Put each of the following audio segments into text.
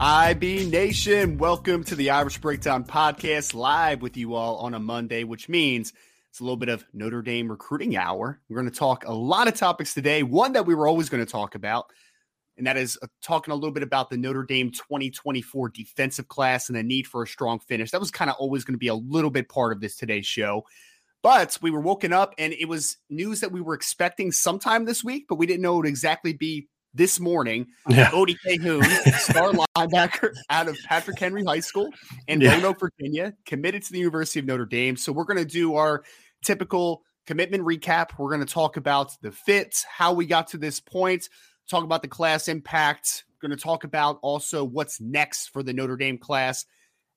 IB Nation, welcome to the Irish Breakdown Podcast, live with you all on a Monday, which means it's a little bit of Notre Dame recruiting hour. We're going to talk a lot of topics today. One that we were always going to talk about, and that is uh, talking a little bit about the Notre Dame 2024 defensive class and the need for a strong finish. That was kind of always going to be a little bit part of this today's show. But we were woken up and it was news that we were expecting sometime this week, but we didn't know it would exactly be this morning. Yeah. Bodie Kahoun, star linebacker out of Patrick Henry High School in Yeah. Roanoke, Virginia, committed to the University of Notre Dame. So we're going to do our typical commitment recap. We're going to talk about the fits, how we got to this point, talk about the class impact. Going to talk about also what's next for the Notre Dame class.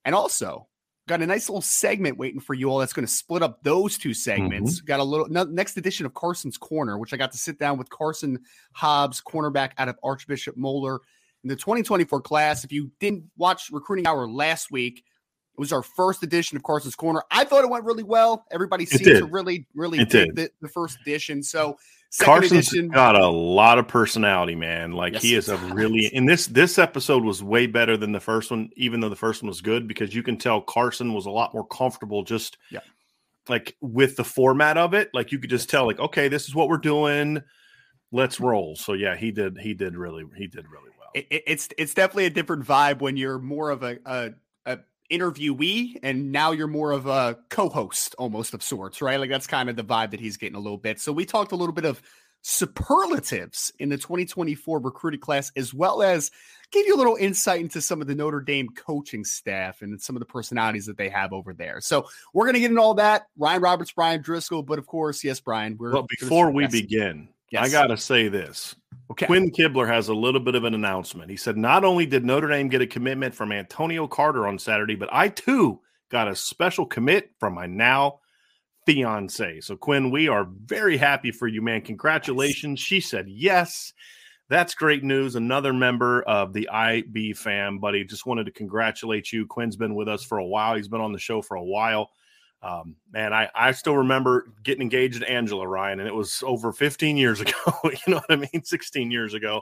And also, got a nice little segment waiting for you all that's going to split up those two segments. Mm-hmm. Got a little no, next edition of Carson's Corner, which I got to sit down with Karson Hobbs, cornerback out of Archbishop Moeller in the 2024 class. If you didn't watch Recruiting Hour last week, it was our first edition of Carson's Corner. I thought it went really well. Everybody seemed to really, really It dig did. the, the first edition. So, second Carson's edition, got a lot of personality, man. Like Yes, he is a really and this this episode was way better than the first one, even though the first one was good because you can tell Carson was a lot more comfortable just Yeah. like with the format of it. Like you could just tell, like, okay, this is what we're doing. Let's roll. So yeah, he did he did really he did really well. it, it- it's it's definitely a different vibe when you're more of a, a, a interviewee and now you're more of a co-host almost of sorts right? Like that's kind of the vibe that he's getting a little bit. So we talked a little bit of superlatives in the 2024 recruiting class as well as gave you a little insight into some of the Notre Dame coaching staff and some of the personalities that they have over there. So we're going to get into all that. Ryan Roberts Bryan Driskell but of course yes Brian we're gonna before we yes, begin, I gotta say this. Okay Quinn Kibler has a little bit of an announcement. He said, Not only did Notre Dame get a commitment from Antonio Carter on Saturday, but I too got a special commit from my now fiance. So, Quinn, we are very happy for you, man. Congratulations. She said yes. That's great news. Another member of the IB fam, buddy. Just wanted to congratulate you. Quinn's been with us for a while. He's been on the show for a while. Um, man, I, I still remember getting engaged to Angela Ryan, and it was over 15 years ago. you know what I mean? 16 years ago.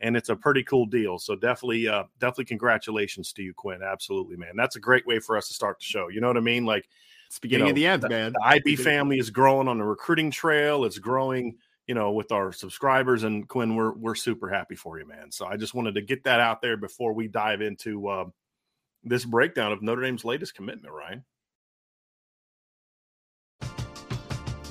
And it's a pretty cool deal. So definitely, uh, definitely congratulations to you, Quinn. Absolutely, man. That's a great way for us to start the show. You know what I mean? Like it's beginning you of the know, end man the IB family is growing on the recruiting trail. It's growing, you know, with our subscribers. And Quinn, we're we're super happy for you, man. So I just wanted to get that out there before we dive into uh, this breakdown of Notre Dame's latest commitment, Ryan.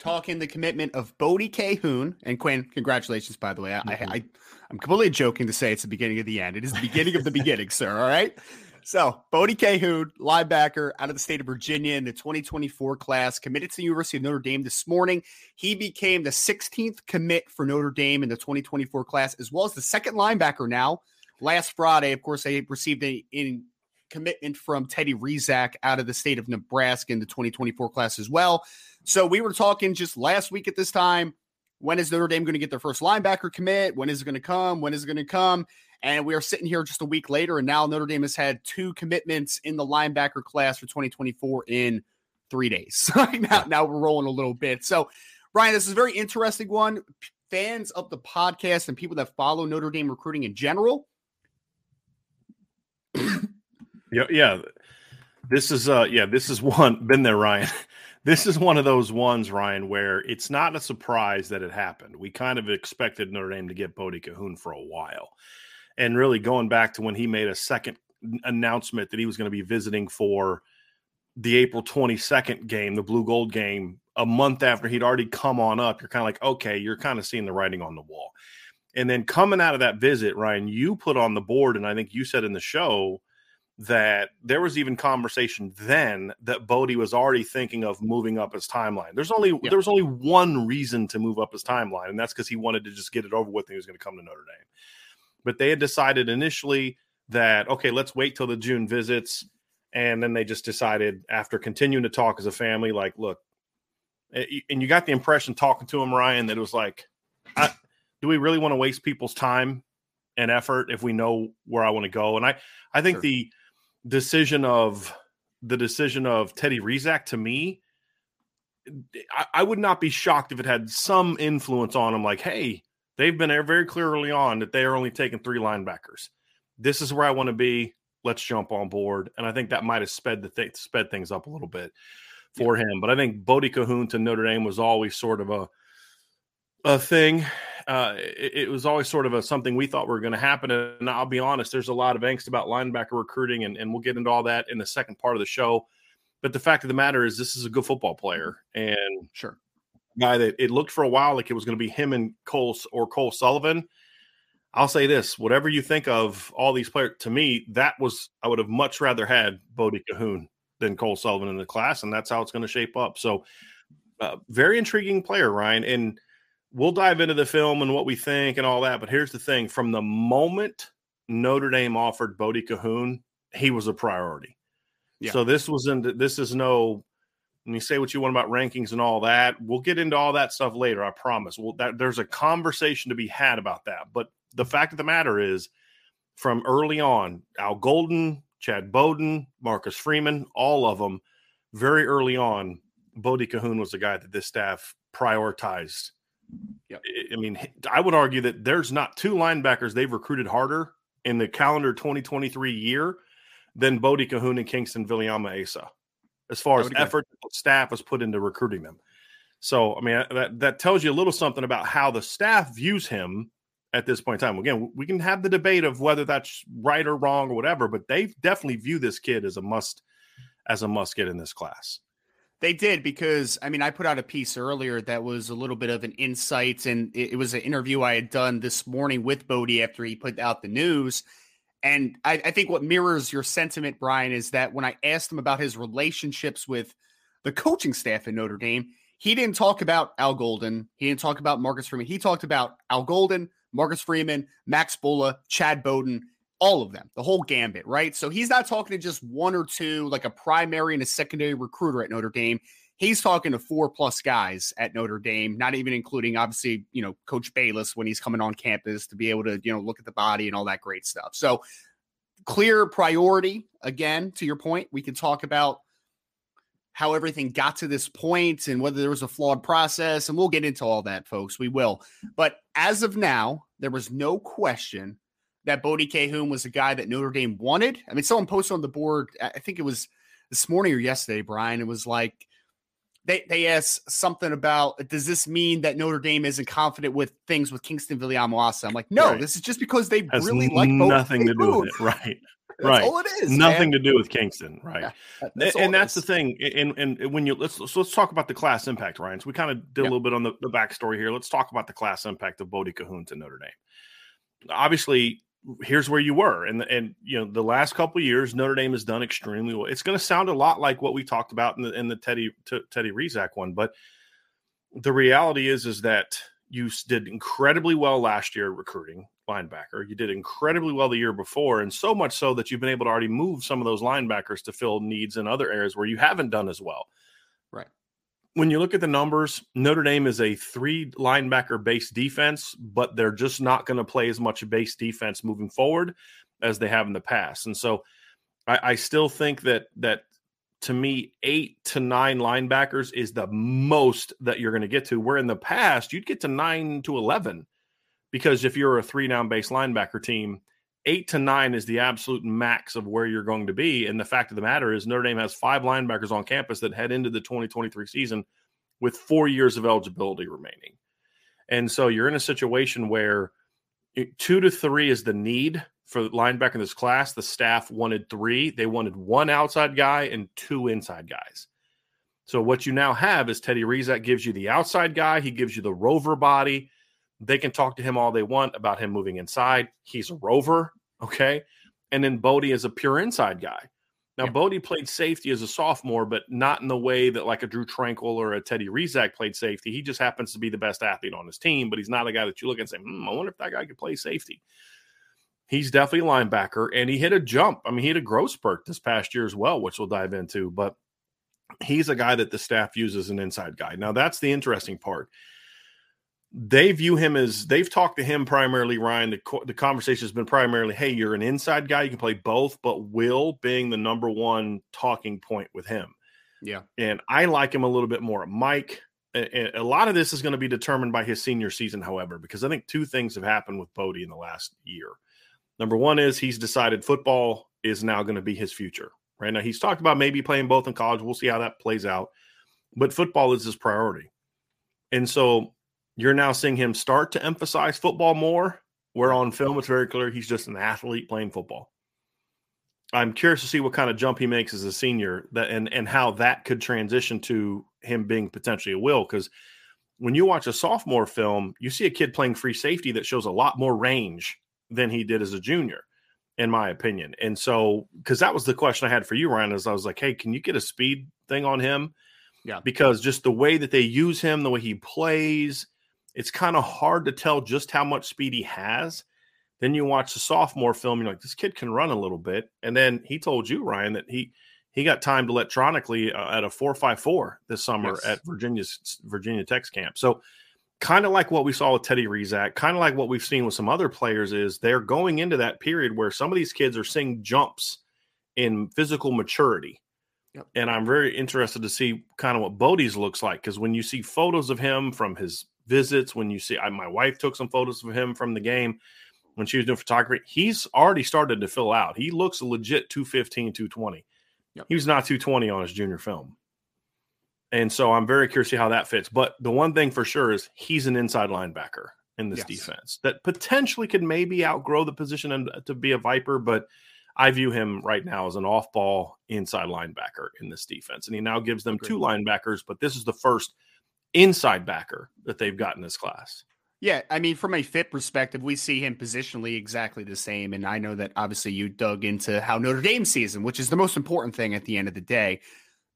talking the commitment of Bodie Kahoun and Quinn. Congratulations, by the way. I, mm-hmm. I, am completely joking to say it's the beginning of the end. It is the beginning of the beginning, sir. All right. So Bodie Kahoun, linebacker out of the state of Virginia in the 2024 class, committed to the University of Notre Dame this morning. He became the 16th commit for Notre Dame in the 2024 class, as well as the second linebacker now. Last Friday, of course, they received a in commitment from Teddy Rezac out of the state of Nebraska in the 2024 class as well. So we were talking just last week at this time. When is Notre Dame going to get their first linebacker commit? When is it going to come? When is it going to come? And we are sitting here just a week later, and now Notre Dame has had two commitments in the linebacker class for 2024 in three days. now, now we're rolling a little bit. So, Ryan, this is a very interesting one. Fans of the podcast and people that follow Notre Dame recruiting in general yeah, yeah. This is uh yeah, this is one been there, Ryan. This is one of those ones, Ryan, where it's not a surprise that it happened. We kind of expected Notre Dame to get Bodie Kahoun for a while. And really going back to when he made a second announcement that he was going to be visiting for the April 22nd game, the blue gold game, a month after he'd already come on up, you're kind of like, okay, you're kind of seeing the writing on the wall. And then coming out of that visit, Ryan, you put on the board, and I think you said in the show that there was even conversation then that Bodie was already thinking of moving up his timeline. There's only yeah. there was only one reason to move up his timeline, and that's because he wanted to just get it over with and he was going to come to Notre Dame. But they had decided initially that okay, let's wait till the June visits, and then they just decided after continuing to talk as a family, like, look, eh, and you got the impression talking to him, Ryan, that it was like, do we really want to waste people's time and effort if we know where I want to go? And I I think sure. the decision of the decision of Teddy Rezac to me, I, I, would not be shocked if it had some influence on him. Like, hey, they've been very clear early on that they are only taking three linebackers. This is where I want to be. Let's jump on board. And I think that might have sped the th- sped things up a little bit for yeah. him. But I think Bodie Kahoun to Notre Dame was always sort of a a thing uh, it, it, was always sort of a something we thought were going to happen. And I'll be honest, there's a lot of angst about linebacker recruiting, and, and we'll get into all that in the second part of the show. But the fact of the matter is, this is a good football player, and sure, guy that it looked for a while like it was going to be him and Cole or Cole Sullivan. I'll say this: whatever you think of all these players, to me, that was I would have much rather had Bodie Kahoun than Cole Sullivan in the class, and that's how it's going to shape up. So, uh, very intriguing player, Ryan, and we'll dive into the film and what we think and all that. But here's the thing: from the moment Notre Dame offered Bodie Kahoun, he was a priority. Yeah. So this wasn't. This is no. When you say what you want about rankings and all that, we'll get into all that stuff later. I promise. Well, that, there's a conversation to be had about that. But the fact of the matter is, from early on, Al Golden, Chad Bowden, Marcus Freeman, all of them, very early on, Bodie Kahoun was the guy that this staff prioritized Yep. I mean, I would argue that there's not two linebackers they've recruited harder in the calendar 2023 year than Bodie Kahoun and Kingston Viliamu Asa, as far as effort staff has put into recruiting them. So, I mean, that, that tells you a little something about how the staff views him at this point in time. Again, we can have the debate of whether that's right or wrong or whatever, but they definitely view this kid as a must as a must get in this class. They did because I mean I put out a piece earlier that was a little bit of an insight, and it, it was an interview I had done this morning with Bodie after he put out the news, And I, I, think what mirrors your sentiment, Brian, is that when I asked him about his relationships with the coaching staff in Notre Dame, he didn't talk about Al Golden. He didn't talk about Marcus Freeman. He talked about Al Golden, Marcus Freeman, Max Bullough, Chad Bowden, all of them, the whole gambit, right? So he's not talking to just one or two, like a primary and a secondary recruiter at Notre Dame. He's talking to four plus guys at Notre Dame, not even including obviously, you know, Coach Balis when he's coming on campus to be able to, you know, look at the body and all that great stuff. So clear priority again, to your point. We can talk about how everything got to this point and whether there was a flawed process. And we'll get into all that, folks. We will. But as of now, there was no question that Bodie Kahoun was a guy that Notre Dame wanted. I mean, someone posted on the board, I think it was this morning or yesterday, Brian. It was like they they asked something about does this mean that Notre Dame isn't confident with things with Kingston Viliamu-Asa? I'm like, no, right. this is just because they Has really like nothing to do with it, right? That's right. all it is. Nothing man. to do with Kingston, right? Yeah, that's and that's the thing. And, and when you let's so let's talk about the class impact, Ryan. So we kind of did a little bit on the, the backstory here. Let's talk about the class impact of Bodie Kahoun to Notre Dame. Obviously, here's where you were. And and you know the last couple years notre dame has done extremely well. It's going to sound a lot like what we talked about in the, in the teddy t- teddy Rezac one but the reality is is that you did incredibly well last year recruiting linebacker. You did incredibly well the year before and so much so that you've been able to already move some of those linebackers to fill needs in other areas where you haven't done as well. Right when you look at the numbers, Notre Dame is a three linebacker base defense, but they're just not going to play as much base defense moving forward as they have in the past. And so I, I still think that that to me, eight to nine linebackers is the most that you're going to get to. Where in the past you'd get to nine to eleven, because if you're a three down base linebacker team, eight to nine is the absolute max of where you're going to be. And the fact of the matter is, Notre Dame has five linebackers on campus that head into the 2023 season with four years of eligibility remaining. And so you're in a situation where two to three is the need for linebacker in this class. The staff wanted three, they wanted one outside guy and two inside guys. So what you now have is Teddy Rezac gives you the outside guy, he gives you the rover body they can talk to him all they want about him moving inside. He's a rover, okay? And then Bodie is a pure inside guy. Now, yeah. Bodie played safety as a sophomore, but not in the way that like a Drew Tranquill or a Teddy Rezac played safety. He just happens to be the best athlete on his team, but he's not a guy that you look and say, hmm, I wonder if that guy could play safety. He's definitely a linebacker, and he hit a jump. I mean, he hit a growth spurt this past year as well, which we'll dive into. But he's a guy that the staff uses an inside guy. Now, that's the interesting part they view him as they've talked to him primarily ryan the, the conversation has been primarily hey you're an inside guy you can play both but will being the number one talking point with him. Yeah. And i like him a little bit more. Mike a, a lot of this is going to be determined by his senior season however because i think two things have happened with bodie in the last year. Number one is he's decided football is now going to be his future right? Now he's talked about maybe playing both in college. We'll see how that plays out. But football is his priority. And so you're now seeing him start to emphasize football more, where on film it's very clear he's just an athlete playing football. I'm curious to see what kind of jump he makes as a senior that and and how that could transition to him being potentially a will because when you watch a sophomore film, you see a kid playing free safety that shows a lot more range than he did as a junior, in my opinion. And so, because that was the question I had for you, Ryan, is I was like, hey, can you get a speed thing on him? Yeah. Because just the way that they use him, the way he plays, it's kind of hard to tell just how much speed he has. Then you watch the sophomore film, you're like, this kid can run a little bit. And then he told you, Ryan, that he he got timed electronically uh, at a 454 this summer yes. at Virginia's Virginia Tech's camp. So kind of like what we saw with Teddy Rezac, kind of like what we've seen with some other players is they're going into that period where some of these kids are seeing jumps in physical maturity. Yep. And I'm very interested to see kind of what Bodie's looks like because when you see photos of him from his visits, when you see I, my wife took some photos of him from the game when she was doing photography, he's already started to fill out. He looks legit 215, 220. Yep. He was not 220 on his junior film. And so I'm very curious to see how that fits. But the one thing for sure is he's an inside linebacker in this yes. defense that potentially could maybe outgrow the position and uh, to be a Viper, but I view him right now as an off ball inside linebacker in this defense. And he now gives them two linebackers, but this is the first inside backer that they've got in this class. Yeah, I mean, from a fit perspective, we see him positionally exactly the same. And I know that obviously you dug into how Notre Dame season, which is the most important thing at the end of the day.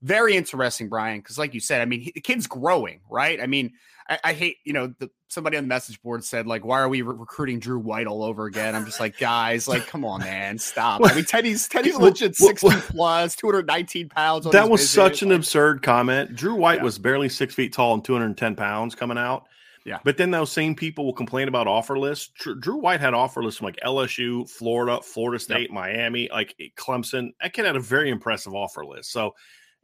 Very interesting, Brian, because like you said, I mean, he, the kid's growing, right? I mean, I, I hate, you know, the, somebody on the message board said, like, why are we re- recruiting Drew White all over again? I'm just like, guys, like, come on, man, stop. I mean, Teddy's Teddy's legit 60 plus, 219 pounds. that was visit. such an like, absurd comment. Drew White yeah. was barely six feet tall and 210 pounds coming out. Yeah. But then those same people will complain about offer lists. Drew White had offer lists from like LSU, Florida, Florida State, yep. Miami, like Clemson. That kid had a very impressive offer list. So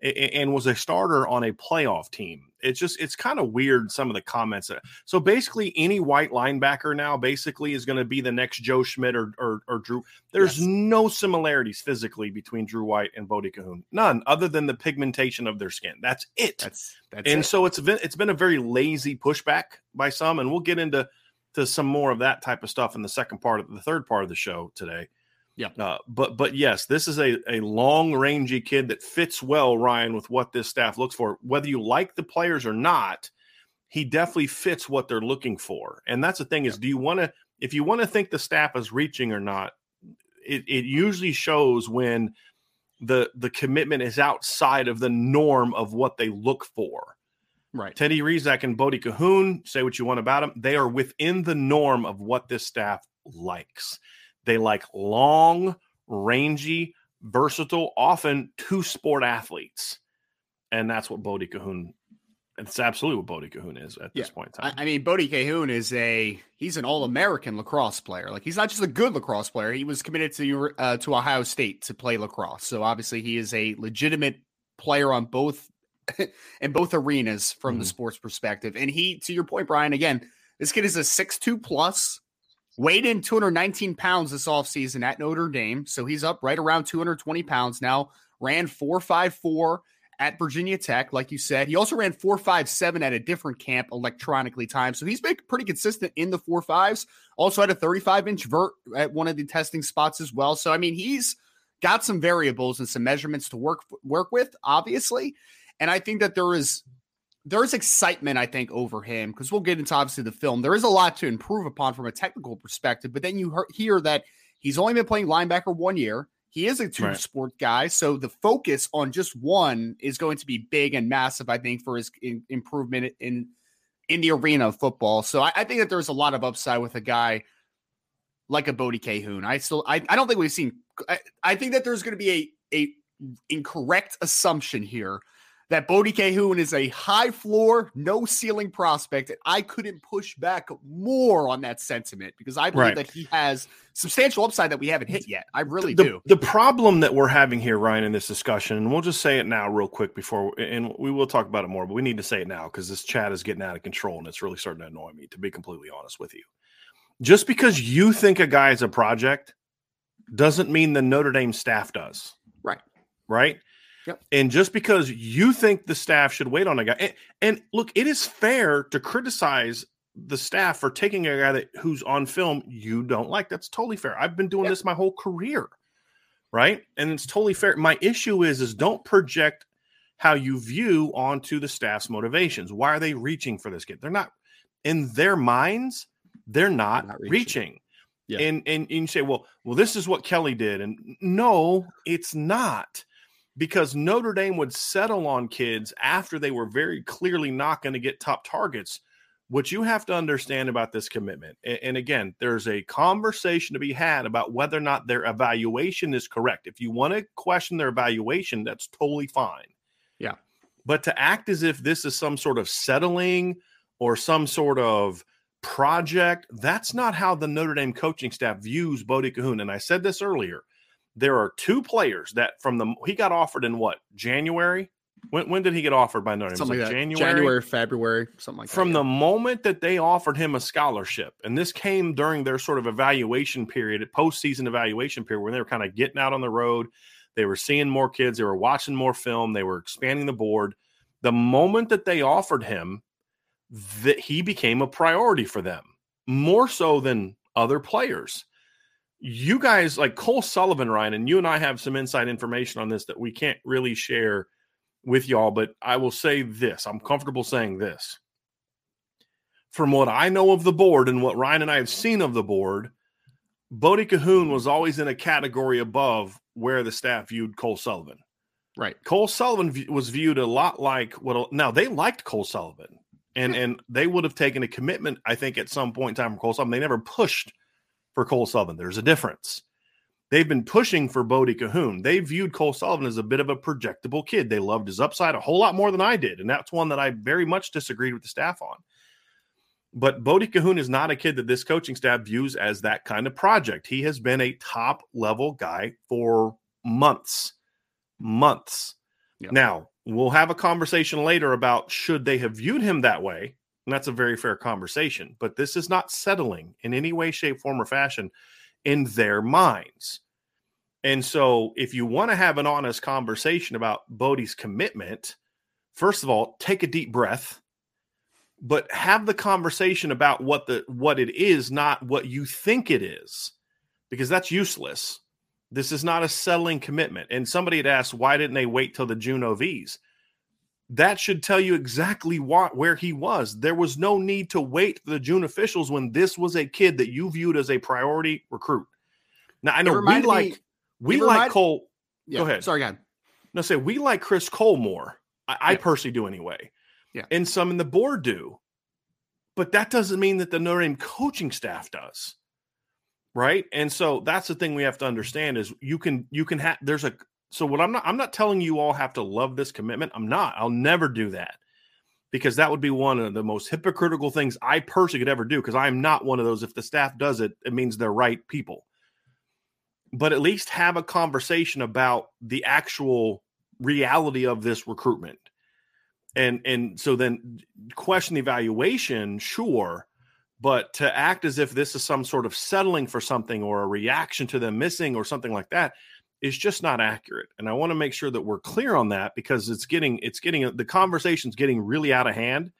and was a starter on a playoff team. It's just it's kind of weird some of the comments. That, so basically, any white linebacker now basically is going to be the next Joe Schmidt or or, or Drew. There's yes. no similarities physically between Drew White and Bodie Kahoun. None, other than the pigmentation of their skin. That's it. That's that's and it. so it's been it's been a very lazy pushback by some, and we'll get into to some more of that type of stuff in the second part of the third part of the show today. Yeah. Uh, but but yes, this is a, a long rangy kid that fits well, Ryan, with what this staff looks for. Whether you like the players or not, he definitely fits what they're looking for. And that's the thing is, do you want to if you want to think the staff is reaching or not, it, it usually shows when the the commitment is outside of the norm of what they look for. Right. Teddy Rezac and Bodie Kahoun, say what you want about them. They are within the norm of what this staff likes. They like long, rangy, versatile, often two sport athletes. And that's what Bodie Kahoun it's absolutely what Bodie Kahoun is at yeah. this point in time. I, mean, Bodie Kahoun is a he's an all American lacrosse player. Like he's not just a good lacrosse player. He was committed to uh, to Ohio State to play lacrosse. So obviously he is a legitimate player on both in both arenas from mm-hmm. the sports perspective. And he, to your point, Brian, again, this kid is a six two plus Weighed in 219 pounds this offseason at Notre Dame. So he's up right around 220 pounds now. Ran 454 at Virginia Tech, like you said. He also ran 457 at a different camp electronically timed. So he's been pretty consistent in the four fives. Also had a 35 inch vert at one of the testing spots as well. So I mean, he's got some variables and some measurements to work work with, obviously. And I think that there is there's excitement, I think, over him because we'll get into obviously the film. There is a lot to improve upon from a technical perspective, but then you hear that he's only been playing linebacker one year. He is a two right. sport guy, so the focus on just one is going to be big and massive. I think for his in, improvement in in the arena of football. So I, I, think that there's a lot of upside with a guy like a Bodie Kahoun. I still I, I don't think we've seen. I, I think that there's going to be a a incorrect assumption here that Bodie Kahoun is a high floor, no ceiling prospect. And I couldn't push back more on that sentiment because I believe right. that he has substantial upside that we haven't hit yet. I really the, do. The problem that we're having here, Ryan, in this discussion, and we'll just say it now real quick before, and we will talk about it more, but we need to say it now because this chat is getting out of control and it's really starting to annoy me, to be completely honest with you. Just because you think a guy is a project doesn't mean the Notre Dame staff does. Right. Right Yep. And just because you think the staff should wait on a guy, and, and, look, it is fair to criticize the staff for taking a guy that who's on film you don't like. That's totally fair. I've been doing yep. this my whole career, right? And it's totally fair. My issue is is don't project how you view onto the staff's motivations. Why are they reaching for this kid? They're not in their minds. They're not, they're not reaching. reaching. Yeah. And, and and you say, well, well, this is what Kelly did, and no, it's not because Notre Dame would settle on kids after they were very clearly not going to get top targets. What you have to understand about this commitment, and again, there's a conversation to be had about whether or not their evaluation is correct. If you want to question their evaluation, that's totally fine. Yeah. But to act as if this is some sort of settling or some sort of project, that's not how the Notre Dame coaching staff views Bodie Kahoun. And I said this earlier there are two players that from the he got offered in what January. When, when did he get offered by Notre Dame? Something like January, January, February, something like From that. From the moment that they offered him a scholarship, and this came during their sort of evaluation period, postseason evaluation period, when they were kind of getting out on the road, they were seeing more kids, they were watching more film, they were expanding the board. The moment that they offered him, that he became a priority for them, more so than other players you guys like Cole Sullivan, Ryan, and you and I have some inside information on this that we can't really share with y'all, but I will say this I'm comfortable saying this. from what I know of the board and what Ryan and I have seen of the board, Bodie Kahoun was always in a category above where the staff viewed Cole Sullivan. Right. Cole Sullivan was viewed a lot like what now they liked Cole Sullivan and and they would have taken a commitment, I think, at some point in time from Cole Sullivan. They never pushed for Cole Sullivan. There's a difference. They've been pushing for Bodie Kahoun. They viewed Cole Sullivan as a bit of a projectable kid. They loved his upside a whole lot more than I did. And that's one that I very much disagreed with the staff on. But Bodie Kahoun is not a kid that this coaching staff views as that kind of project. He has been a top level guy for months, months. Yep. Now, we'll have a conversation later about should they have viewed him that way. And that's a very fair conversation. But this is not settling in any way, shape, form, or fashion in their minds. And so, if you want to have an honest conversation about Bodie's commitment, first of all, take a deep breath, but have the conversation about what the what it is, not what you think it is, because that's useless. This is not a settling commitment. And somebody had asked, why didn't they wait till the June OVs? That should tell you exactly what, where he was. There was no need to wait for the June officials when this was a kid that you viewed as a priority recruit. Now I know we like me, we like Cole. Yeah, go ahead. Sorry, go ahead. No, say we like Chris Cole more. I, yeah. I personally do anyway. Yeah, and some in the board do, but that doesn't mean that the Notre Dame coaching staff does right and so that's the thing we have to understand is you can you can have there's a so what i'm not i'm not telling you all have to love this commitment. I'm not. I'll never do that because that would be one of the most hypocritical things i personally could ever do because i'm not one of those. If the staff does it it means they're right people. But at least have a conversation about the actual reality of this recruitment. And and so then question the evaluation sure but to act as if this is some sort of settling for something or a reaction to them missing or something like that is just not accurate. And I want to make sure that we're clear on that because it's getting it's getting the conversation's getting really out of hand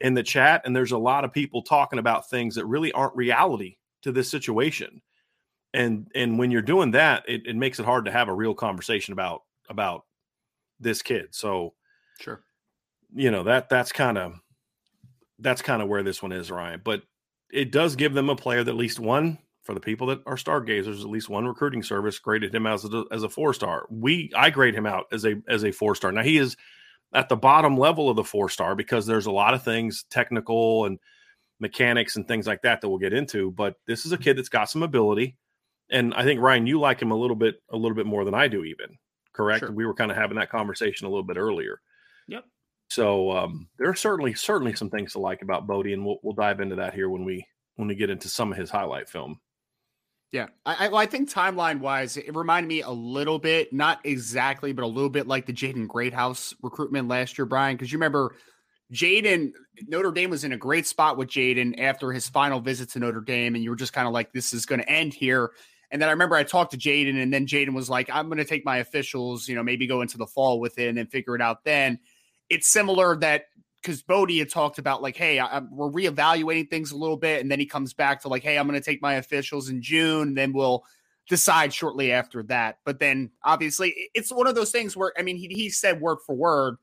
in the chat and there's a lot of people talking about things that really aren't reality to this situation. And and when you're doing that, it, it makes it hard to have a real conversation about about this kid. So sure. You know, that that's kind of that's kind of where this one is, Ryan. But it does give them a player that at least one for the people that are stargazers, at least one recruiting service graded him as a, as a four star. We I grade him out as a as a four star. Now he is at the bottom level of the four star because there's a lot of things technical and mechanics and things like that that we'll get into. But this is a kid that's got some ability, and I think Ryan, you like him a little bit a little bit more than I do, even correct. Sure. We were kind of having that conversation a little bit earlier. Yep. So um, there are certainly certainly some things to like about Bodie, and we'll we'll dive into that here when we when we get into some of his highlight film. Yeah, I, I, I think timeline wise, it reminded me a little bit, not exactly, but a little bit like the Jaden Greathouse recruitment last year, Brian. Because you remember Jaden Notre Dame was in a great spot with Jaden after his final visit to Notre Dame, and you were just kind of like, this is going to end here. And then I remember I talked to Jaden, and then Jaden was like, I'm going to take my officials, you know, maybe go into the fall with it and figure it out then it's similar that because Bodie had talked about like, hey, I, we're reevaluating things a little bit, and then he comes back to like, hey, I'm going to take my officials in June, and then we'll decide shortly after that. But then obviously, it's one of those things where I mean, he he said word for word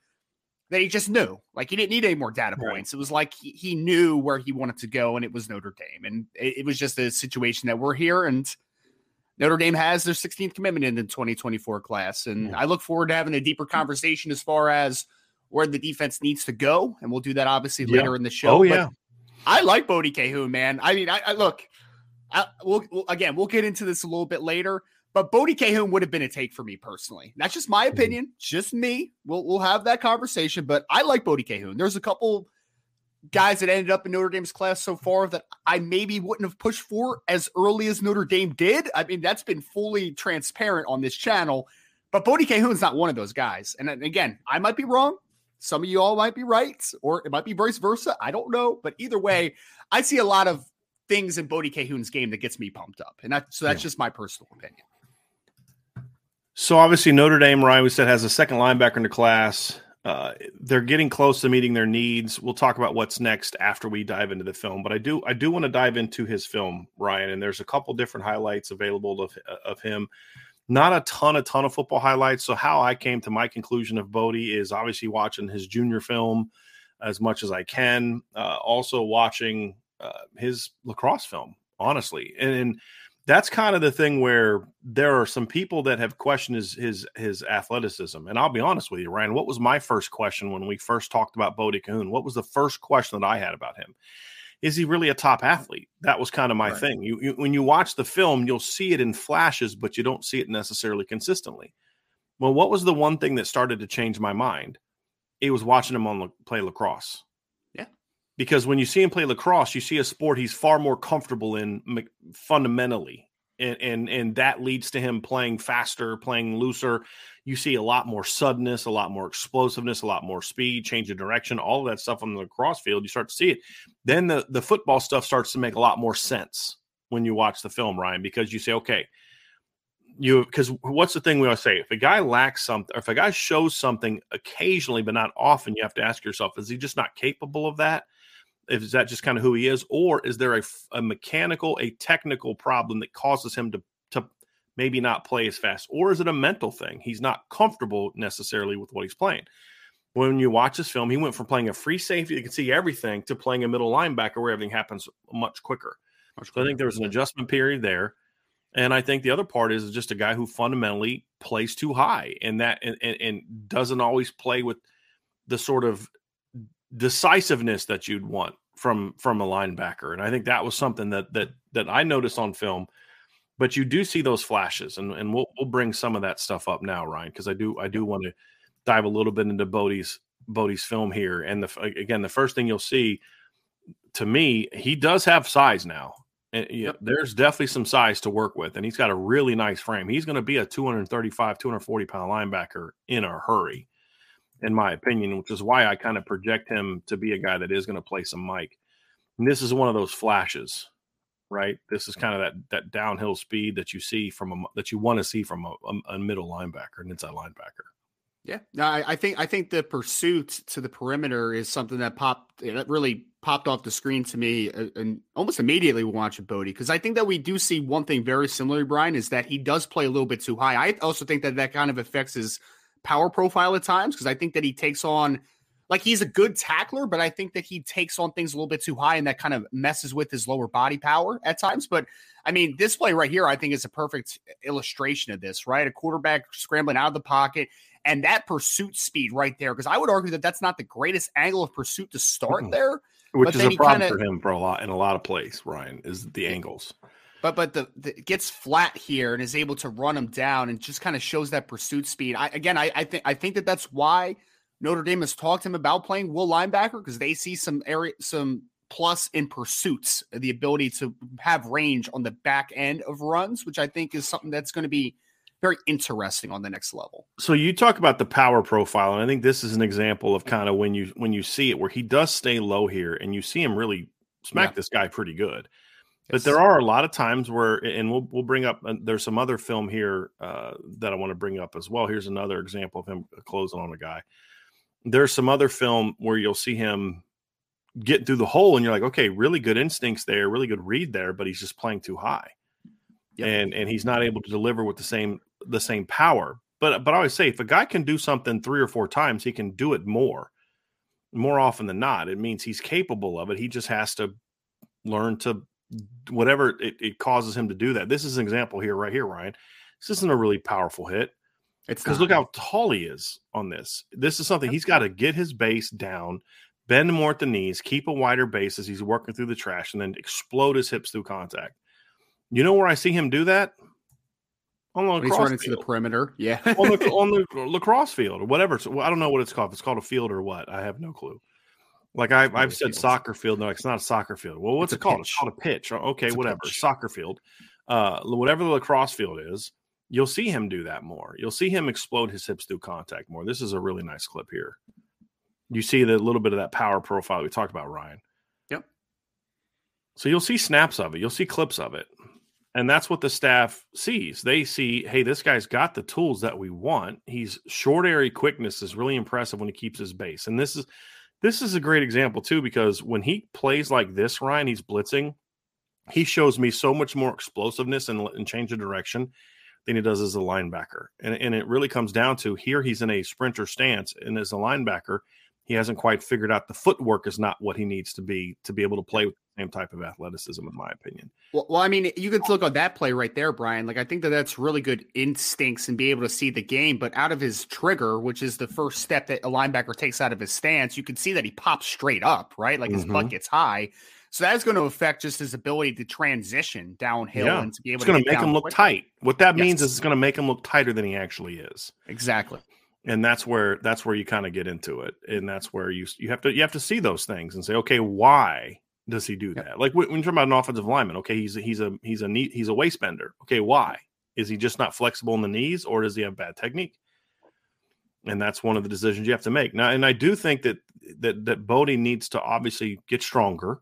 that he just knew, like he didn't need any more data points. Right. It was like he, he knew where he wanted to go, and it was Notre Dame, and it, it was just a situation that we're here and. Notre Dame has their 16th commitment in the 2024 class. And I look forward to having a deeper mm. conversation as far as where the defense needs to go, and we'll do that obviously yeah. later in the show. Oh yeah, I like Bodie Kahoun, man. I mean, I, I look, I, we'll, we'll, again, we'll get into this a little bit later, but Bodie Kahoun would have been a take for me personally. That's just my mm-hmm. opinion, just me. We'll we'll have that conversation, but I like Bodie Kahoun. There's a couple guys that ended up in Notre Dame's class so far that I maybe wouldn't have pushed for as early as Notre Dame did. I mean, that's been fully transparent on this channel. But Bodie Kahoun's not one of those guys. And again, I might be wrong. Some of you all might be right, or it might be vice versa. I don't know. But either way, I see a lot of things in Bodie Kahoun's game that gets me pumped up. And that, so that's yeah. just my personal opinion. So obviously Notre Dame, Ryan, we said has a second linebacker in the class. Uh, they're getting close to meeting their needs. We'll talk about what's next after we dive into the film, but I do I do want to dive into his film, Ryan. And there's a couple different highlights available of of him not a ton, a ton of football highlights. So how I came to my conclusion of Bodie is obviously watching his junior film. as much as I can. Uh, also watching uh, his lacrosse film, honestly, and, and that's kind of the thing where there are some people that have questioned his his his athleticism. And I'll be honest with you, Ryan. What was my first question when we first talked about Bodie Kahoun? What was the first question that I had about him? Is he really a top athlete? That was kind of my right. thing. You, you when you watch the film, you'll see it in flashes, but you don't see it necessarily consistently. Well, what was the one thing that started to change my mind? It was watching him on play lacrosse Yeah, because when you see him play lacrosse, you see a sport he's far more comfortable in fundamentally. And, and and that leads to him playing faster, playing looser. You see a lot more suddenness, a lot more explosiveness, a lot more speed, change of direction, all of that stuff on the cross field. You start to see it. Then the the football stuff starts to make a lot more sense when you watch the film, Ryan, because you say, okay, you because what's the thing we always say? If a guy lacks something, or if a guy shows something occasionally but not often, you have to ask yourself, is he just not capable of that? Is that just kind of who he is or is there a, a mechanical a technical problem that causes him to to maybe not play as fast? Or is it a mental thing? He's not comfortable necessarily with what he's playing. When you watch this film he went from playing a free safety that can see everything to playing a middle linebacker where everything happens much quicker. Much so i think there was an adjustment period there. And i think the other part is just a guy who fundamentally plays too high and that and, and, and doesn't always play with the sort of decisiveness that you'd want from from a linebacker. And I think that was something that that that I noticed on film. But you do see those flashes, and, and we'll we'll bring some of that stuff up now, Ryan, because I do I do want to dive a little bit into Bodie's Bodie's film here. And the again, the first thing you'll see, to me, he does have size now. And yep. there's definitely some size to work with, and he's got a really nice frame. He's going to be a 235, 240 pound linebacker in a hurry in my opinion, which is why I kind of project him to be a guy that is going to play some Mike. And this is one of those flashes, right? This is kind of that that downhill speed that you see from a that you want to see from a, a middle linebacker, an inside linebacker. Yeah, no, I, I, think I think the pursuit to the perimeter is something that popped that really popped off the screen to me uh, and almost immediately watching Bodie because I think that we do see one thing very similar, Brian, is that he does play a little bit too high. I also think that that kind of affects his power profile at times because I think that he takes on like he's a good tackler, but I think that he takes on things a little bit too high and that kind of messes with his lower body power at times. But I mean, this play right here, I think is a perfect illustration of this, right? A quarterback scrambling out of the pocket and that pursuit speed right there. Because I would argue that that's not the greatest angle of pursuit to start mm-hmm. there. Which is a problem kinda, for him for a lot in a lot of plays, Ryan, is the angles. But but the, the gets flat here and is able to run him down and just kind of shows that pursuit speed. I again I, I think I think that that's why Notre Dame has talked to him about playing will linebacker because they see some area some plus in pursuits, the ability to have range on the back end of runs, which I think is something that's going to be very interesting on the next level. So you talk about the power profile, and I think this is an example of kind of when you when you see it where he does stay low here, and you see him really smack yeah. this guy pretty good. But there are a lot of times where, and we'll we'll bring up. Uh, there's some other film here uh, that I want to bring up as well. Here's another example of him closing on a guy. There's some other film where you'll see him getting through the hole, and you're like, okay, really good instincts there, really good read there, but he's just playing too high, yep. and and he's not able to deliver with the same the same power. But but I always say, if a guy can do something three or four times, he can do it more, more often than not. It means he's capable of it. He just has to learn to whatever it, it, causes him to do that. This is an example here, right here, Ryan. This isn't a really powerful hit. It's because look how tall he is on this. This is something he's got to get his base down, bend more at the knees, keep a wider base as he's working through the trash, and then explode his hips through contact. You know where I see him do that? On the lacrosse he's running field. to the perimeter. Yeah. on, the, on the lacrosse field or whatever. So, I don't know what it's called. If it's called a field or what. I have no clue. Like I've, I've said soccer field. No, it's not a soccer field. Well, what's it's it called? Pitch. It's called a pitch. Okay, it's whatever. Soccer field. Uh, whatever the lacrosse field is, you'll see him do that more. You'll see him explode his hips through contact more. This is a really nice clip here. You see the little bit of that power profile we talked about, Ryan. Yep. So you'll see snaps of it. You'll see clips of it. And that's what the staff sees. They see, hey, this guy's got the tools that we want. He's short area quickness is really impressive when he keeps his base. And this is this is a great example too because when he plays like this, Ryan, he's blitzing. He shows me so much more explosiveness and, and change of direction than he does as a linebacker. And, and it really comes down to here he's in a sprinter stance, and as a linebacker, He hasn't quite figured out the footwork is not what he needs to be to be able to play with the same type of athleticism, in my opinion. Well, well, I mean, you could look at that play right there, Brian. Like, I think that that's really good instincts and be able to see the game. But out of his trigger, which is the first step that a linebacker takes out of his stance, you can see that he pops straight up, right? Like his mm-hmm. butt gets high. So that's going to affect just his ability to transition downhill yeah. and to be able it's to going to make him look quickly. tight. What that yes. means is it's going to make him look tighter than he actually is. Exactly and that's where that's where you kind of get into it and that's where you you have to you have to see those things and say okay why does he do that? Like when, you're talking about an offensive lineman okay he's a, he's a he's a neat he's a waist bender. Okay why? Is he just not flexible in the knees or does he have bad technique? And that's one of the decisions you have to make. Now and i do think that that that Bodie needs to obviously get stronger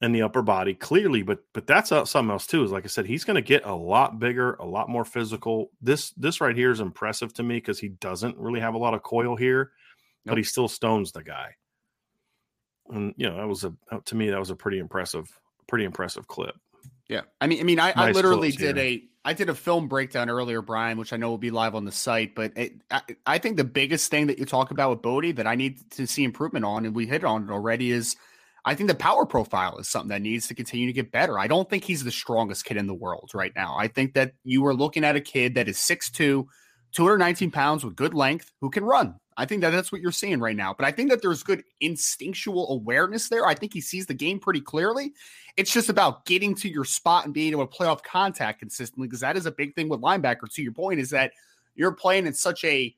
in the upper body clearly but but that's uh, something else too is like i said he's going to get a lot bigger a lot more physical this this right here is impressive to me because he doesn't really have a lot of coil here nope. but he still stones the guy and you know that was a to me that was a pretty impressive pretty impressive clip yeah i mean i mean i, nice I literally did here. a i did a film breakdown earlier brian which i know will be live on the site but it, I, I think the biggest thing that you talk about with bodie that i need to see improvement on and we hit on it already is I think the power profile is something that needs to continue to get better. I don't think he's the strongest kid in the world right now. I think that you are looking at a kid that is 6'2, 219 pounds with good length who can run. I think that that's what you're seeing right now. But I think that there's good instinctual awareness there. I think he sees the game pretty clearly. It's just about getting to your spot and being able to play off contact consistently because that is a big thing with linebacker. To your point, is that you're playing in such a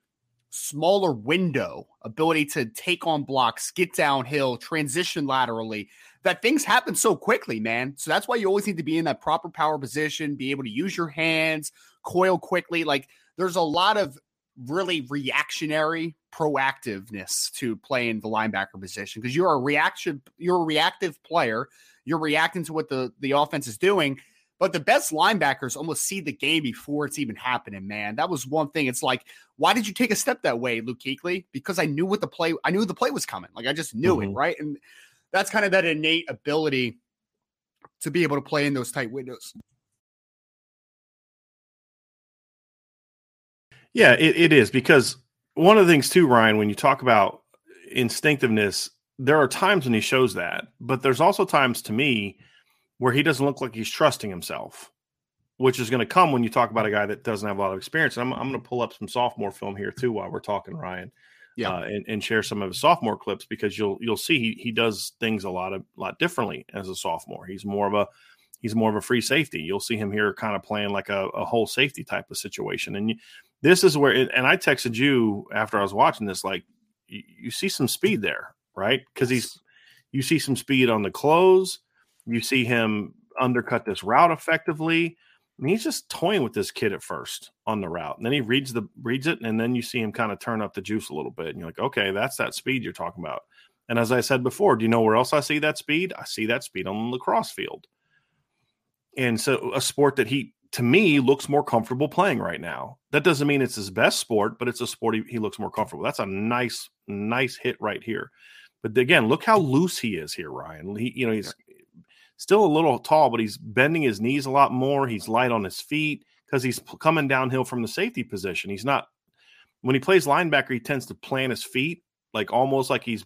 smaller window, ability to take on blocks, get downhill, transition laterally, that things happen so quickly, man. So that's why you always need to be in that proper power position, be able to use your hands, coil quickly. Like there's a lot of really reactionary proactiveness to playing the linebacker position because you're a reaction, you're a reactive player. You're reacting to what the, the offense is doing. But the best linebackers almost see the game before it's even happening, man. That was one thing. It's like, why did you take a step that way, Luke Kuechly? Because I knew what the play, I knew the play was coming. Like I just knew mm-hmm. it, right? And that's kind of that innate ability to be able to play in those tight windows. Yeah, it, it is because one of the things too, Ryan, when you talk about instinctiveness, there are times when he shows that, but there's also times to me where he doesn't look like he's trusting himself, which is going to come when you talk about a guy that doesn't have a lot of experience. And I'm, I'm going to pull up some sophomore film here too while we're talking, Ryan. Yeah, uh, and, and share some of his sophomore clips because you'll you'll see he, he does things a lot of lot differently as a sophomore. He's more of a he's more of a free safety. You'll see him here kind of playing like a, a whole safety type of situation. And you, this is where, and I texted you after I was watching this, like you, you see some speed there, right? Because he's you see some speed on the close. You see him undercut this route effectively. Mean, he's just toying with this kid at first on the route. And then he reads the reads it, and then you see him kind of turn up the juice a little bit. And you're like, okay, that's that speed you're talking about. And as I said before, do you know where else I see that speed? I see that speed on the lacrosse field. And so a sport that he to me looks more comfortable playing right now. That doesn't mean it's his best sport, but it's a sport he, he looks more comfortable. That's a nice, nice hit right here. But again, look how loose he is here, Ryan. He, you know, he's still a little tall, but he's bending his knees a lot more. He's light on his feet because he's coming downhill from the safety position. He's not when he plays linebacker, he tends to plant his feet like almost like he's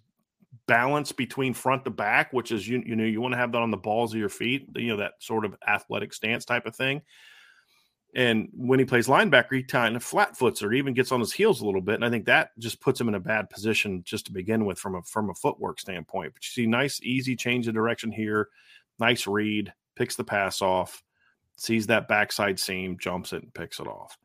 balanced between front to back, which is you you know you want to have that on the balls of your feet, you know that sort of athletic stance type of thing. And when he plays linebacker, he kind of flat foots or even gets on his heels a little bit. And I think that just puts him in a bad position just to begin with from a from a footwork standpoint. But you see nice, easy change of direction here. Nice read, picks the pass off, sees that backside seam, jumps it, and picks it off.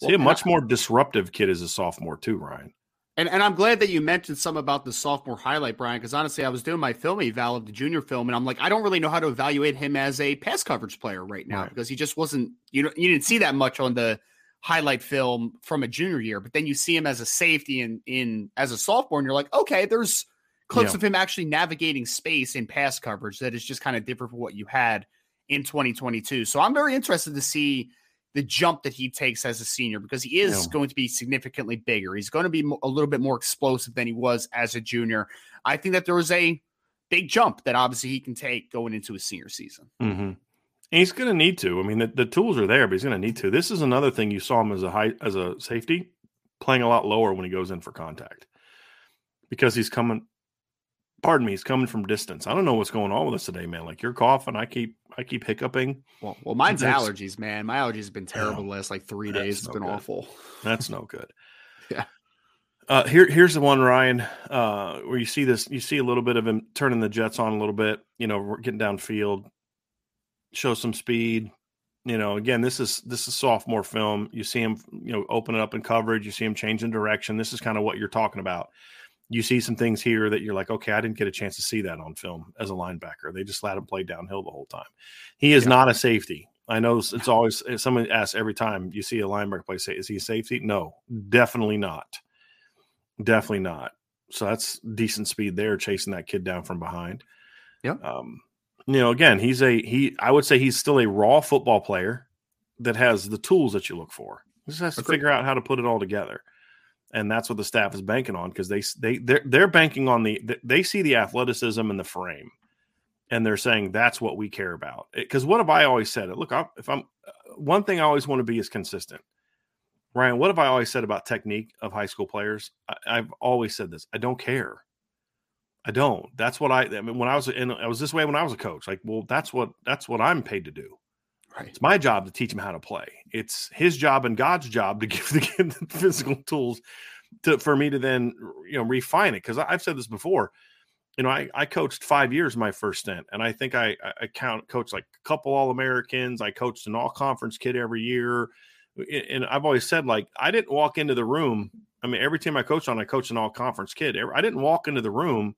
See, well, a much more disruptive kid as a sophomore, too, Ryan. And, and I'm glad that you mentioned some about the sophomore highlight, Bryan, because honestly, I was doing my film eval of the junior film, and I'm like, I don't really know how to evaluate him as a pass coverage player right now right. because he just wasn't. You know, you didn't see that much on the highlight film from a junior year, but then you see him as a safety and in, in as a sophomore, and you're like, okay, there's clips yeah. of him actually navigating space in pass coverage that is just kind of different from what you had in 2022. So I'm very interested to see the jump that he takes as a senior because he is yeah. going to be significantly bigger. He's going to be a little bit more explosive than he was as a junior. I think that there was a big jump that obviously he can take going into his senior season. Mm-hmm. He's going to need to. I mean, the, the tools are there, but he's going to need to. This is another thing you saw him as a high as a safety playing a lot lower when he goes in for contact because he's coming. Pardon me, he's coming from distance. I don't know what's going on with us today, man. Like you're coughing, I keep I keep hiccuping. Well, well, mine's allergies, man. My allergies have been terrible the last like three days. It's no been good. awful. That's no good. yeah. Uh, here, here's the one, Ryan, uh, where you see this. You see a little bit of him turning the Jets on a little bit. You know, we're getting downfield, show some speed. You know, again, this is this is sophomore film. You see him, you know, open it up in coverage. You see him changing direction. This is kind of what you're talking about. You see some things here that you're like, okay, I didn't get a chance to see that on film as a linebacker. They just let him play downhill the whole time. He is yeah. not a safety. I know it's always someone asks every time you see a linebacker play, say, is he a safety? No, definitely not. Definitely not. So that's decent speed there, chasing that kid down from behind. Yeah. Um, you know, again, he's a he. I would say he's still a raw football player that has the tools that you look for. He just has to figure out how to put it all together, and that's what the staff is banking on because they they they're, they're banking on the they see the athleticism and the frame, and they're saying that's what we care about. Because what have I always said? Look, I, if I'm uh, one thing I always want to be is consistent. Ryan, what have I always said about technique of high school players? I, have always said this. I don't care. I don't. That's what I. I mean, when I was in, I was this way when I was a coach. Like, well, that's what that's what I'm paid to do. Right. It's my job to teach him how to play. It's his job and God's job to give the kid the physical tools to for me to then you know refine it. Because I've said this before. You know, I, I coached five years my first stint, and I think I I count coached like a couple All Americans. I coached an All Conference kid every year and I've always said like I didn't walk into the room. I mean, every team I coached on, I coached an all conference kid. I didn't walk into the room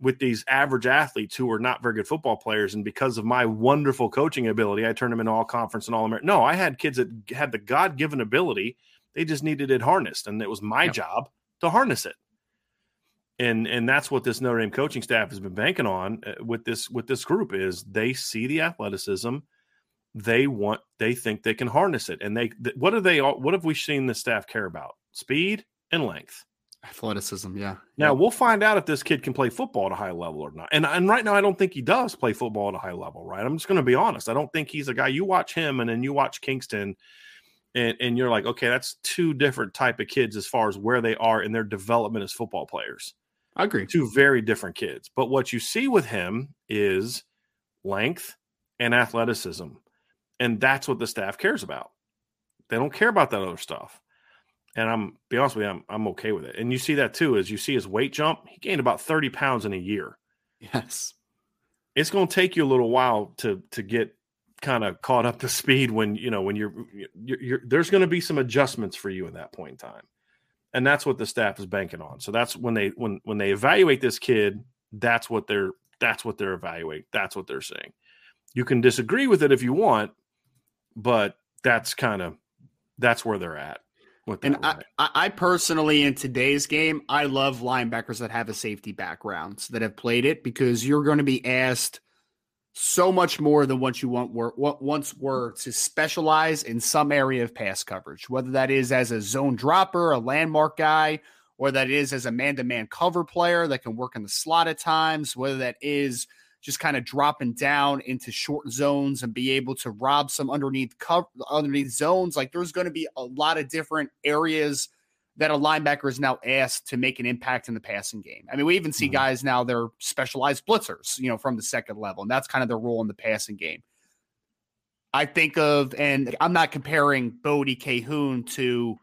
with these average athletes who are not very good football players, and because of my wonderful coaching ability, I turned them into all conference and all American. No, I had kids that had the God given ability. They just needed it harnessed, and it was my job to harness it. And and that's what this Notre Dame coaching staff has been banking on uh, with this with this group is they see the athleticism they want they think they can harness it and they what are they all, what have we seen the staff care about speed and length athleticism yeah now yep. we'll find out if this kid can play football at a high level or not and, and right now i don't think he does play football at a high level right i'm just going to be honest i don't think he's a guy you watch him and then you watch kingston and, and you're like okay that's two different type of kids as far as where they are in their development as football players i agree two very different kids but what you see with him is length and athleticism and that's what the staff cares about. They don't care about that other stuff. And I'm be honest with you, I'm I'm okay with it. And you see that too, as you see his weight jump, he gained about 30 pounds in a year. Yes. It's gonna take you a little while to to get kind of caught up to speed when you know when you're, you're, you're there's going to be some adjustments for you at that point in time and that's what the staff is banking on so that's when they when when they evaluate this kid that's what they're that's what they're evaluating that's what they're saying you can disagree with it if you want but that's kind of that's where they're at. And I, I, personally, in today's game, I love linebackers that have a safety background that have played it because you're going to be asked so much more than what you want were what once were to specialize in some area of pass coverage, whether that is as a zone dropper, a landmark guy, or that is as a man-to-man cover player that can work in the slot at times, whether that is just kind of dropping down into short zones and be able to rob some underneath cover underneath zones. Like there's going to be a lot of different areas that a linebacker is now asked to make an impact in the passing game. I mean, we even see mm-hmm. guys now they're specialized blitzers, you know, from the second level, and that's kind of their role in the passing game. I think of, and I'm not comparing Bodie Kahoun to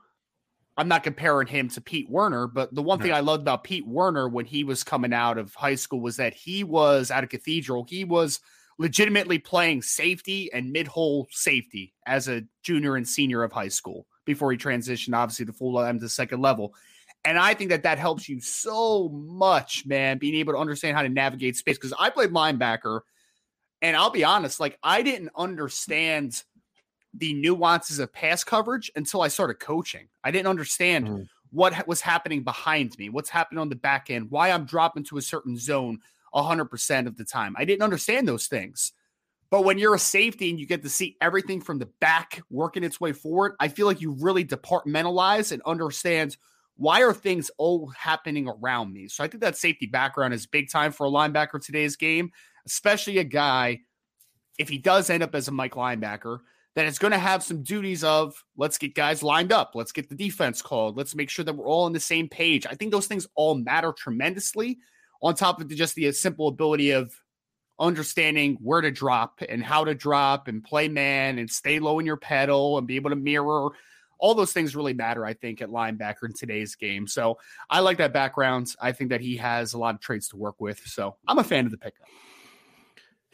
I'm not comparing him to Pete Werner, but the one no. thing I loved about Pete Werner when he was coming out of high school was that he was out of Cathedral. He was legitimately playing safety and mid hole safety as a junior and senior of high school before he transitioned, obviously, to full time to the second level. And I think that that helps you so much, man, being able to understand how to navigate space. Because I played linebacker, and I'll be honest, like I didn't understand the nuances of pass coverage until I started coaching. I didn't understand mm. what was happening behind me, what's happening on the back end, why I'm dropping to a certain zone 100% of the time. I didn't understand those things. But when you're a safety and you get to see everything from the back working its way forward, I feel like you really departmentalize and understand why are things all happening around me. So I think that safety background is big time for a linebacker today's game, especially a guy if he does end up as a Mike linebacker that it's going to have some duties of let's get guys lined up, let's get the defense called, let's make sure that we're all on the same page. I think those things all matter tremendously on top of just the uh, simple ability of understanding where to drop and how to drop and play man and stay low in your pedal and be able to mirror. All those things really matter, I think, at linebacker in today's game. So I like that background. I think that he has a lot of traits to work with. So I'm a fan of the pickup.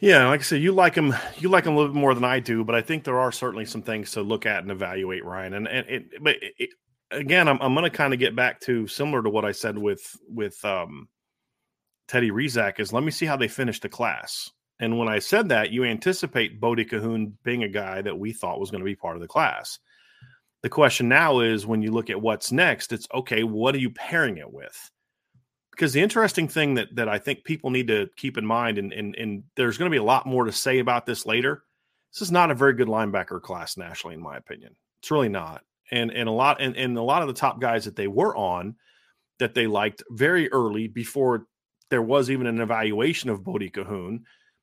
Yeah, like I said, you like him. You like him a little bit more than I do, but I think there are certainly some things to look at and evaluate, Ryan. And and it, but it, again, I'm I'm going to kind of get back to similar to what I said with with um, Teddy Rezac is let me see how they finish the class. And when I said that, you anticipate Bodie Kahoun being a guy that we thought was going to be part of the class. The question now is when you look at what's next, it's okay, what are you pairing it with? Because the interesting thing that that I think people need to keep in mind, and and, and there's going to be a lot more to say about this later. This is not a very good linebacker class nationally, in my opinion. It's really not. And and a lot and, and a lot of the top guys that they were on that they liked very early before there was even an evaluation of Bodie Kahoun.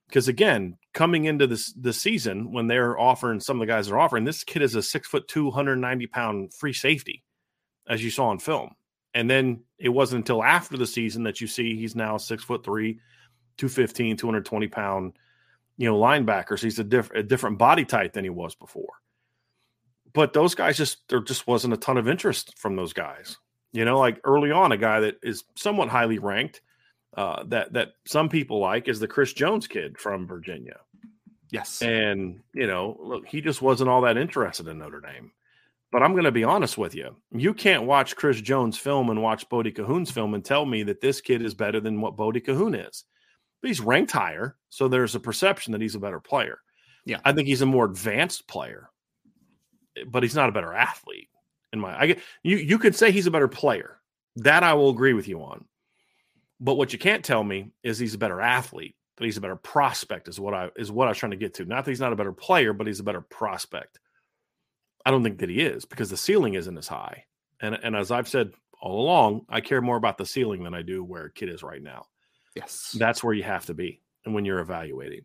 Because again, coming into this the season when they're offering some of the guys are offering, this kid is a six foot two, 190 pound free safety, as you saw on film. And then it wasn't until after the season that you see he's now six foot three, 215, 220 pound, you know, linebacker. So he's a, diff- a different body type than he was before. But those guys just, there just wasn't a ton of interest from those guys. You know, like early on, a guy that is somewhat highly ranked uh, that that some people like is the Chris Jones kid from Virginia. Yes, and you know, look, he just wasn't all that interested in Notre Dame. But I'm going to be honest with you. You can't watch Chris Jones' film and watch Bodie Kahoun's film and tell me that this kid is better than what Bodie Kahoun is. But he's ranked higher, so there's a perception that he's a better player. Yeah, I think he's a more advanced player, eh, but he's not a better athlete. In my, I get you. You could say he's a better player. That I will agree with you on. But what you can't tell me is he's a better athlete. That he's a better prospect is what I is what I was trying to get to. Not that he's not a better player, but he's a better prospect. I don't think that he is because the ceiling isn't as high. And and as I've said all along, I care more about the ceiling than I do where a kid is right now. Yes. That's where you have to be and when you're evaluating.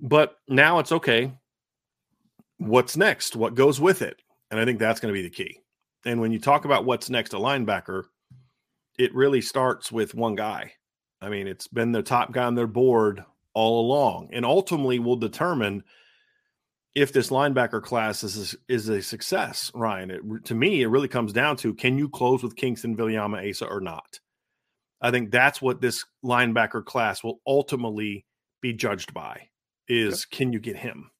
But now it's okay. What's next? What goes with it? And I think that's going to be the key. And when you talk about what's next a linebacker, it really starts with one guy. I mean, it's been the top guy on their board all along and ultimately will determine – if this linebacker class is is a success, Ryan. It, to me, it really comes down to can you close with Kingston Viliamu-Asa or not? I think that's what this linebacker class will ultimately be judged by is yep. can you get him?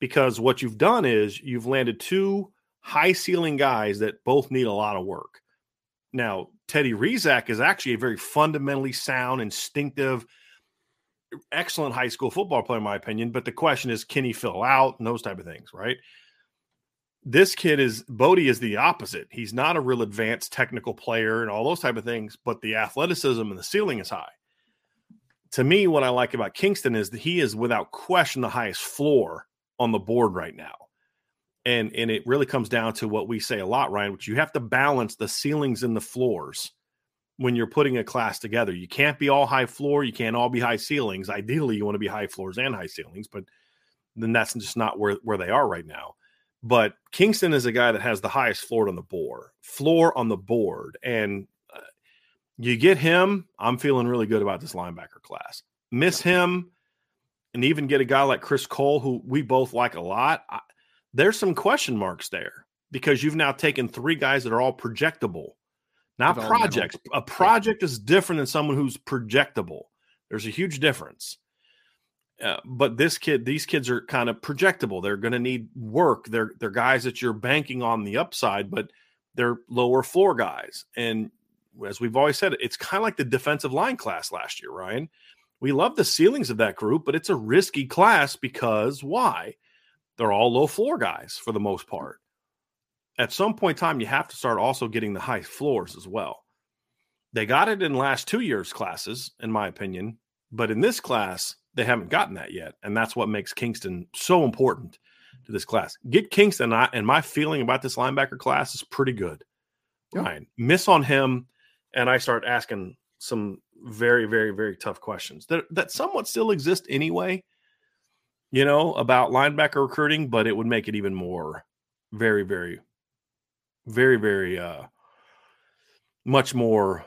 Because what you've done is you've landed two high ceiling guys that both need a lot of work. Now, Teddy Rezac is actually a very fundamentally sound, instinctive, excellent high school football player, in my opinion. But the question is, can he fill out and those type of things, right? This kid is Bodie is the opposite. He's not a real advanced technical player and all those type of things, but the athleticism and the ceiling is high. To me, what I like about Kingston is that he is without question the highest floor on the board right now. And and it really comes down to what we say a lot, Ryan, which you have to balance the ceilings and the floors when you're putting a class together. You can't be all high floor, you can't all be high ceilings. Ideally, you want to be high floors and high ceilings, but then that's just not where, where they are right now. But Kingston is a guy that has the highest floor on the board, floor on the board. And uh, you get him, I'm feeling really good about this linebacker class. Miss him, and even get a guy like Chris Cole, who we both like a lot. I, there's some question marks there because you've now taken three guys that are all projectable not projects. A project is different than someone who's projectable. There's a huge difference. Uh, but this kid, these kids are kind of projectable. They're going to need work. They're they're guys that you're banking on the upside, but they're lower floor guys. And as we've always said, it's kind of like the defensive line class last year, Ryan. We love the ceilings of that group, but it's a risky class because why? They're all low floor guys for the most part at some point in time, you have to start also getting the high floors as well. They got it in last two years' classes, in my opinion, but in this class, they haven't gotten that yet. And that's what makes Kingston so important to this class. Get Kingston, and my feeling about this linebacker class is pretty good. Ryan, miss on him, and I start asking some very, very, very tough questions that, that somewhat still exist anyway you know, about linebacker recruiting, but it would make it even more very, very, very, very, uh, much more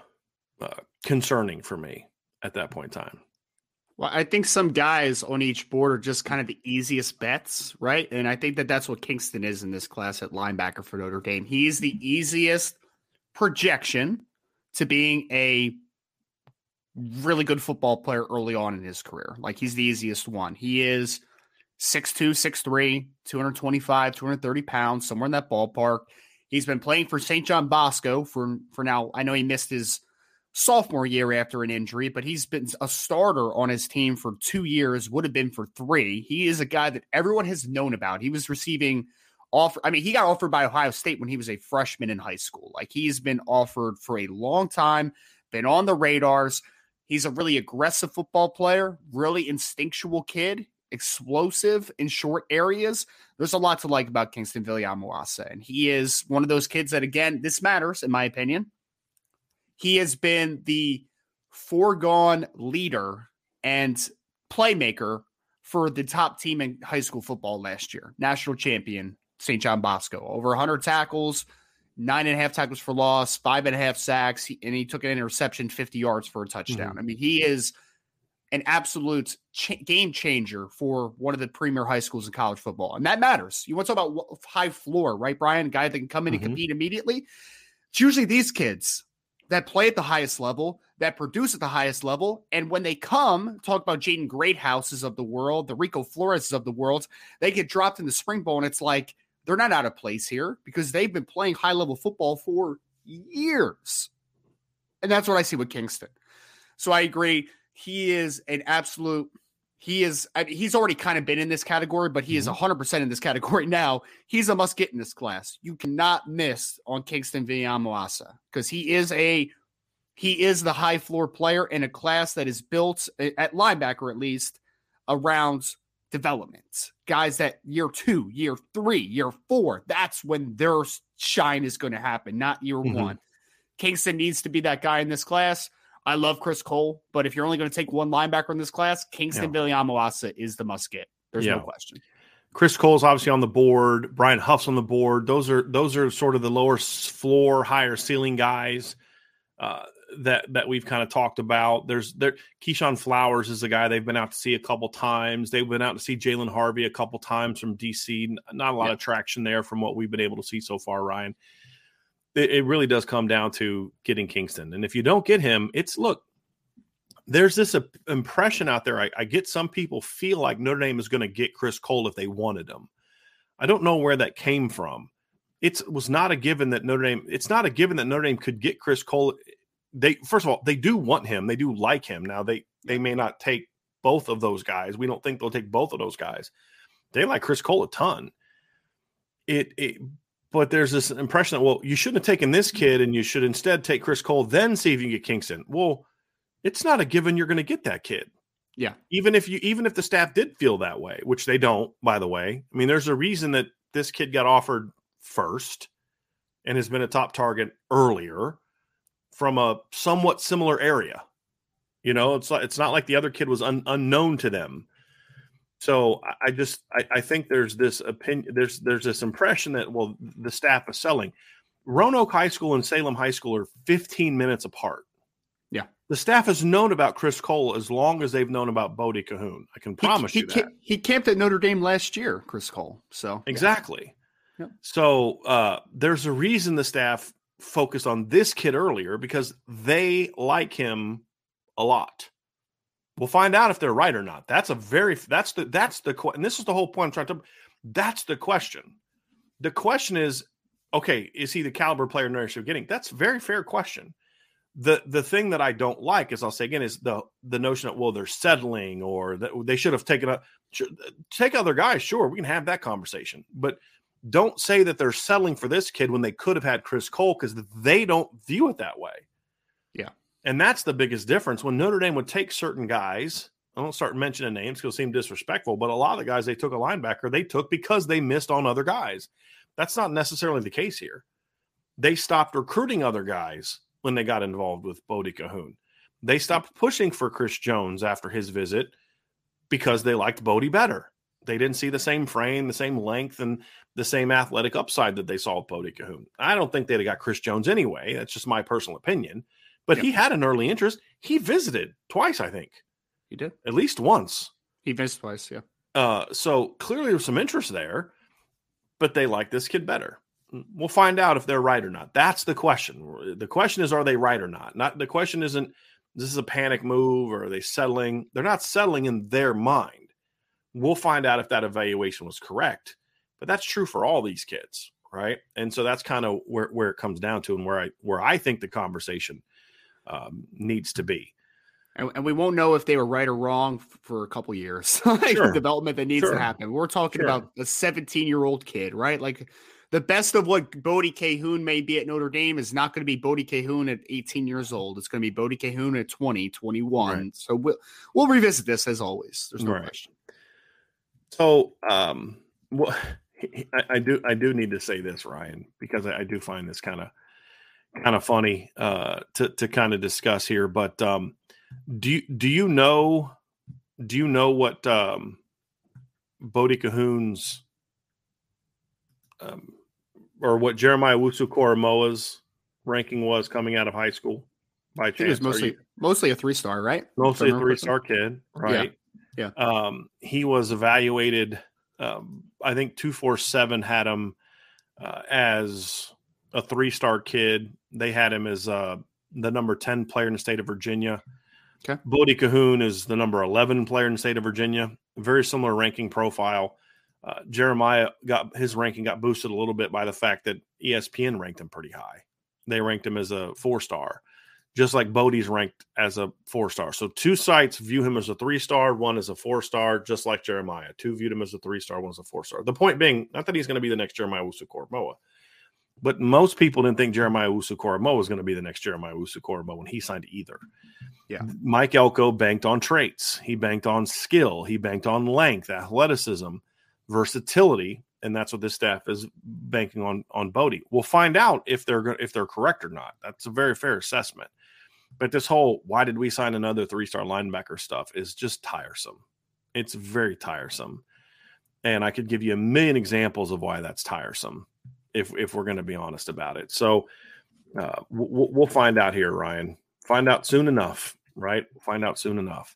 uh, concerning for me at that point in time. Well, I think some guys on each board are just kind of the easiest bets, right? And I think that that's what Kingston is in this class at linebacker for Notre Dame. He's the easiest projection to being a really good football player early on in his career. Like he's the easiest one. He is 6'2, 6'3, 225, 230 pounds, somewhere in that ballpark. He's been playing for St. John Bosco for for now. I know he missed his sophomore year after an injury, but he's been a starter on his team for two years, would have been for three. He is a guy that everyone has known about. He was receiving offer. I mean, he got offered by Ohio State when he was a freshman in high school. Like he's been offered for a long time, been on the radars. He's a really aggressive football player, really instinctual kid, explosive in short areas. There's a lot to like about Kingston Viliamu-Asa. And he is one of those kids that, again, this matters, in my opinion he has been the foregone leader and playmaker for the top team in high school football last year, national champion St. John Bosco. Over 100 tackles, nine and a half tackles for loss, five and a half sacks, and he took an interception 50 yards for a touchdown. Mm-hmm. I mean, he is an absolute ch- game changer for one of the premier high schools in college football. And that matters. You want to talk about high floor, right, Bryan? A guy that can come in mm-hmm. and compete immediately. It's usually these kids that play at the highest level, that produce at the highest level. And when they come, talk about Jaden Greathouses of the world, the Rico Flores of the world, they get dropped in the spring bowl. And it's like they're not out of place here because they've been playing high level football for years. And that's what I see with Kingston. So I agree. He is an absolute he is I mean, he's already kind of been in this category but he mm-hmm. is 100% in this category now. He's a must get in this class. You cannot miss on kingston Viliamu-Asa because he is a he is the high floor player in a class that is built at linebacker at least around development guys that year two year three year four that's when their shine is going to happen not year mm-hmm. one. Kingston needs to be that guy in this class I love Chris Cole, but if you're only going to take one linebacker in this class, Kingston yeah. Viliamu-Asa is the must get. There's yeah. no question. Chris Cole's obviously on the board. Brian Huff's on the board. Those are those are sort of the lower floor, higher ceiling guys uh, that that we've kind of talked about. There's there Keyshawn Flowers is a guy they've been out to see a couple times. They've been out to see Jalen Harvey a couple times from DC. Not a lot yeah. of traction there from what we've been able to see so far, Ryan it, it really does come down to getting Kingston. And if you don't get him, it's look, there's this uh, impression out there. I, I, get some people feel like Notre Dame is going to get Chris Cole if they wanted him. I don't know where that came from. It was not a given that Notre Dame. It's not a given that Notre Dame could get Chris Cole. They first of all, they do want him. They do like him. Now they they may not take both of those guys. We don't think they'll take both of those guys. They like Chris Cole a ton. It, it but there's this impression that well, you shouldn't have taken this kid, and you should instead take Chris Cole, then see if you can get Kingston. Well, it's not a given you're going to get that kid. Yeah. Even if you even if the staff did feel that way, which they don't, by the way. I mean, there's a reason that this kid got offered first and has been a top target earlier from a somewhat similar area. You know, it's like it's not like the other kid was un, unknown to them. So I just I, I, think there's this opinion there's there's this impression that well the staff is selling. Roanoke High School and Salem High School are 15 minutes apart. Yeah. The staff has known about Chris Cole as long as they've known about Bodie Kahoun. I can promise he, he, you that. He camped at Notre Dame last year, Chris Cole. So Exactly. Yeah. So uh, there's a reason the staff focused on this kid earlier because they like him a lot. We'll find out if they're right or not. That's a very that's the that's the and this is the whole point I'm trying to. That's the question. The question is, okay, is he the caliber player Notre Dame getting? That's a very fair question. The the thing that I don't like is I'll say again is the the notion that well they're settling or that they should have taken a take other guys. Sure, we can have that conversation, but don't say that they're settling for this kid when they could have had Chris Cole because they don't view it that way. And that's the biggest difference. When Notre Dame would take certain guys, I don't start mentioning names because it seem disrespectful, but a lot of the guys they took a linebacker, they took because they missed on other guys. That's not necessarily the case here. They stopped recruiting other guys when they got involved with Bodie Kahoun. They stopped pushing for Chris Jones after his visit because they liked Bodie better. They didn't see the same frame, the same length, and the same athletic upside that they saw with Bodie Kahoun. I don't think they'd have got Chris Jones anyway. That's just my personal opinion. But he had an early interest. He visited twice, I think. He did. At least once. He visited twice, yeah. Uh, so clearly there's some interest there, but they like this kid better. We'll find out if they're right or not. That's the question. The question is, are they right or not? Not the question isn't this is a panic move or are they settling? They're not settling in their mind. We'll find out if that evaluation was correct. But that's true for all these kids, right? And so that's kind of where, where it comes down to and where I where I think the conversation um, needs to be. And, and, we won't know if they were right or wrong for a couple years. like sure. the development that needs sure. to happen. We're talking sure. about a 17 year old kid, right? Like the best of what Bodie Kahoun may be at Notre Dame is not going to be Bodie Kahoun at 18 years old. It's going to be Bodie Kahoun at 20, 21. Right. So we'll we'll revisit this as always. There's no right. question. So um well I, I, do I do need to say this, Ryan, because I, I do find this kind of kind of funny uh to to kind of discuss here. But um do you do you know do you know what um Bodie Kahoun's um, or what Jeremiah Owusu-Koramoah's ranking was coming out of high school? By chance, he was mostly you, mostly a three star, right? Mostly a three star kid, right? Yeah. yeah. Um, he was evaluated. Um, I think two four seven had him uh, as a three star kid. They had him as uh, the number ten player in the state of Virginia. Okay. Bodie Kahoun is the number eleven player in the state of Virginia. Very similar ranking profile. Uh, Jeremiah got his ranking got boosted a little bit by the fact that ESPN ranked him pretty high. They ranked him as a four star, just like Bodie's ranked as a four star. So two sites view him as a three star, one as a four star, just like Jeremiah. Two viewed him as a three star, one as a four star. The point being, not that he's going to be the next Jeremiah Owusu-Koramoah, but most people didn't think Jeremiah Owusu-Koramoah was going to be the next Jeremiah Owusu-Koramoah when he signed either. Yeah. Mike Elko banked on traits. He banked on skill. He banked on length, athleticism versatility, and that's what this staff is banking on on Bodie. We'll find out if they're if they're correct or not. That's a very fair assessment. But this whole why did we sign another three star linebacker stuff is just tiresome. It's very tiresome, and I could give you a million examples of why that's tiresome if if we're going to be honest about it. So uh, we'll, we'll find out here, Ryan. Find out soon enough, right? Find out soon enough.